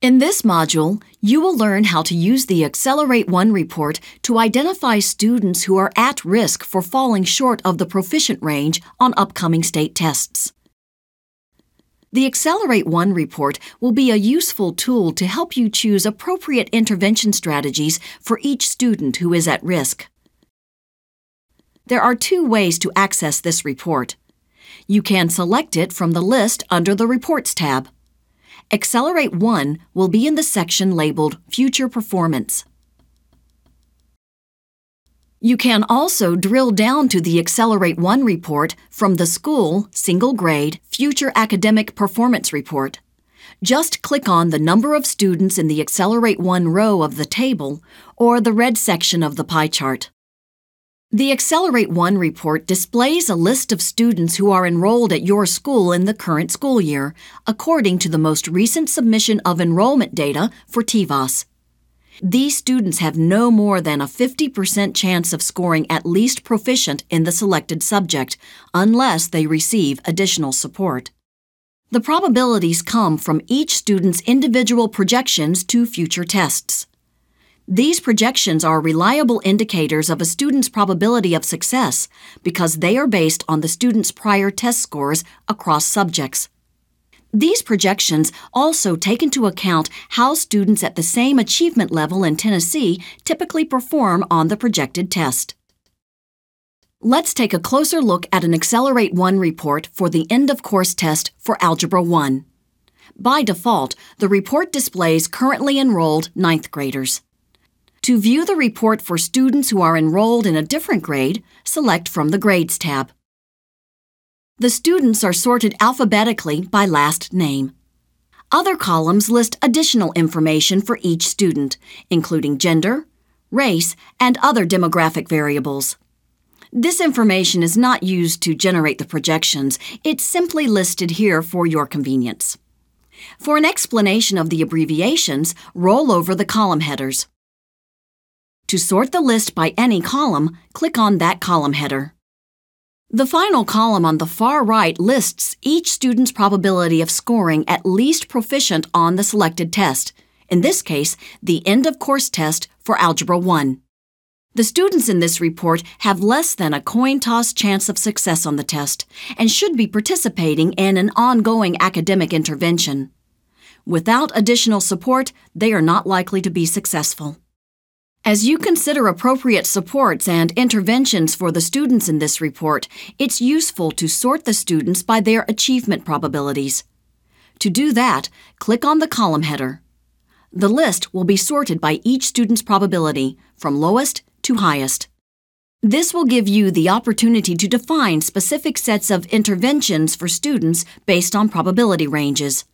In this module, you will learn how to use the Accelerate 1 report to identify students who are at risk for falling short of the proficient range on upcoming state tests. The Accelerate 1 report will be a useful tool to help you choose appropriate intervention strategies for each student who is at risk. There are two ways to access this report. You can select it from the list under the Reports tab. Accelerate 1 will be in the section labeled Future Performance. You can also drill down to the Accelerate 1 report from the School Single Grade Future Academic Performance Report. Just click on the number of students in the Accelerate 1 row of the table or the red section of the pie chart. The Accelerate 1 report displays a list of students who are enrolled at your school in the current school year, according to the most recent submission of enrollment data for TVAAS. These students have no more than a 50% chance of scoring at least proficient in the selected subject, unless they receive additional support. The probabilities come from each student's individual projections to future tests. These projections are reliable indicators of a student's probability of success because they are based on the student's prior test scores across subjects. These projections also take into account how students at the same achievement level in Tennessee typically perform on the projected test. Let's take a closer look at an Accelerate 1 report for the end of course test for Algebra 1. By default, the report displays currently enrolled ninth graders. To view the report for students who are enrolled in a different grade, select from the Grades tab. The students are sorted alphabetically by last name. Other columns list additional information for each student, including gender, race, and other demographic variables. This information is not used to generate the projections, it's simply listed here for your convenience. For an explanation of the abbreviations, roll over the column headers. To sort the list by any column, click on that column header. The final column on the far right lists each student's probability of scoring at least proficient on the selected test, in this case, the end of course test for Algebra 1. The students in this report have less than a coin toss chance of success on the test and should be participating in an ongoing academic intervention. Without additional support, they are not likely to be successful. As you consider appropriate supports and interventions for the students in this report, it's useful to sort the students by their achievement probabilities. To do that, click on the column header. The list will be sorted by each student's probability, from lowest to highest. This will give you the opportunity to define specific sets of interventions for students based on probability ranges.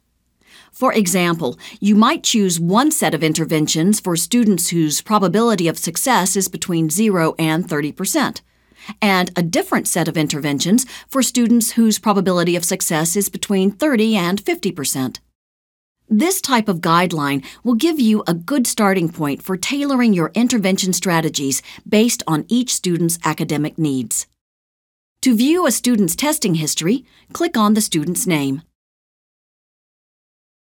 For example, you might choose one set of interventions for students whose probability of success is between 0 and 30%, and a different set of interventions for students whose probability of success is between 30 and 50%. This type of guideline will give you a good starting point for tailoring your intervention strategies based on each student's academic needs. To view a student's testing history, click on the student's name.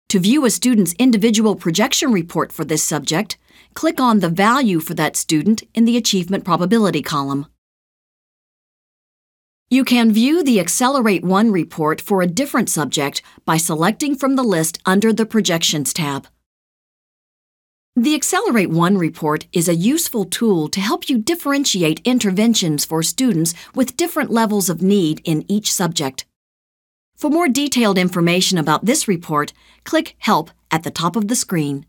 To view a student's individual projection report for this subject, click on the value for that student in the Achievement Probability column. You can view the Accelerate 1 report for a different subject by selecting from the list under the Projections tab. The Accelerate 1 report is a useful tool to help you differentiate interventions for students with different levels of need in each subject. For more detailed information about this report, click Help at the top of the screen.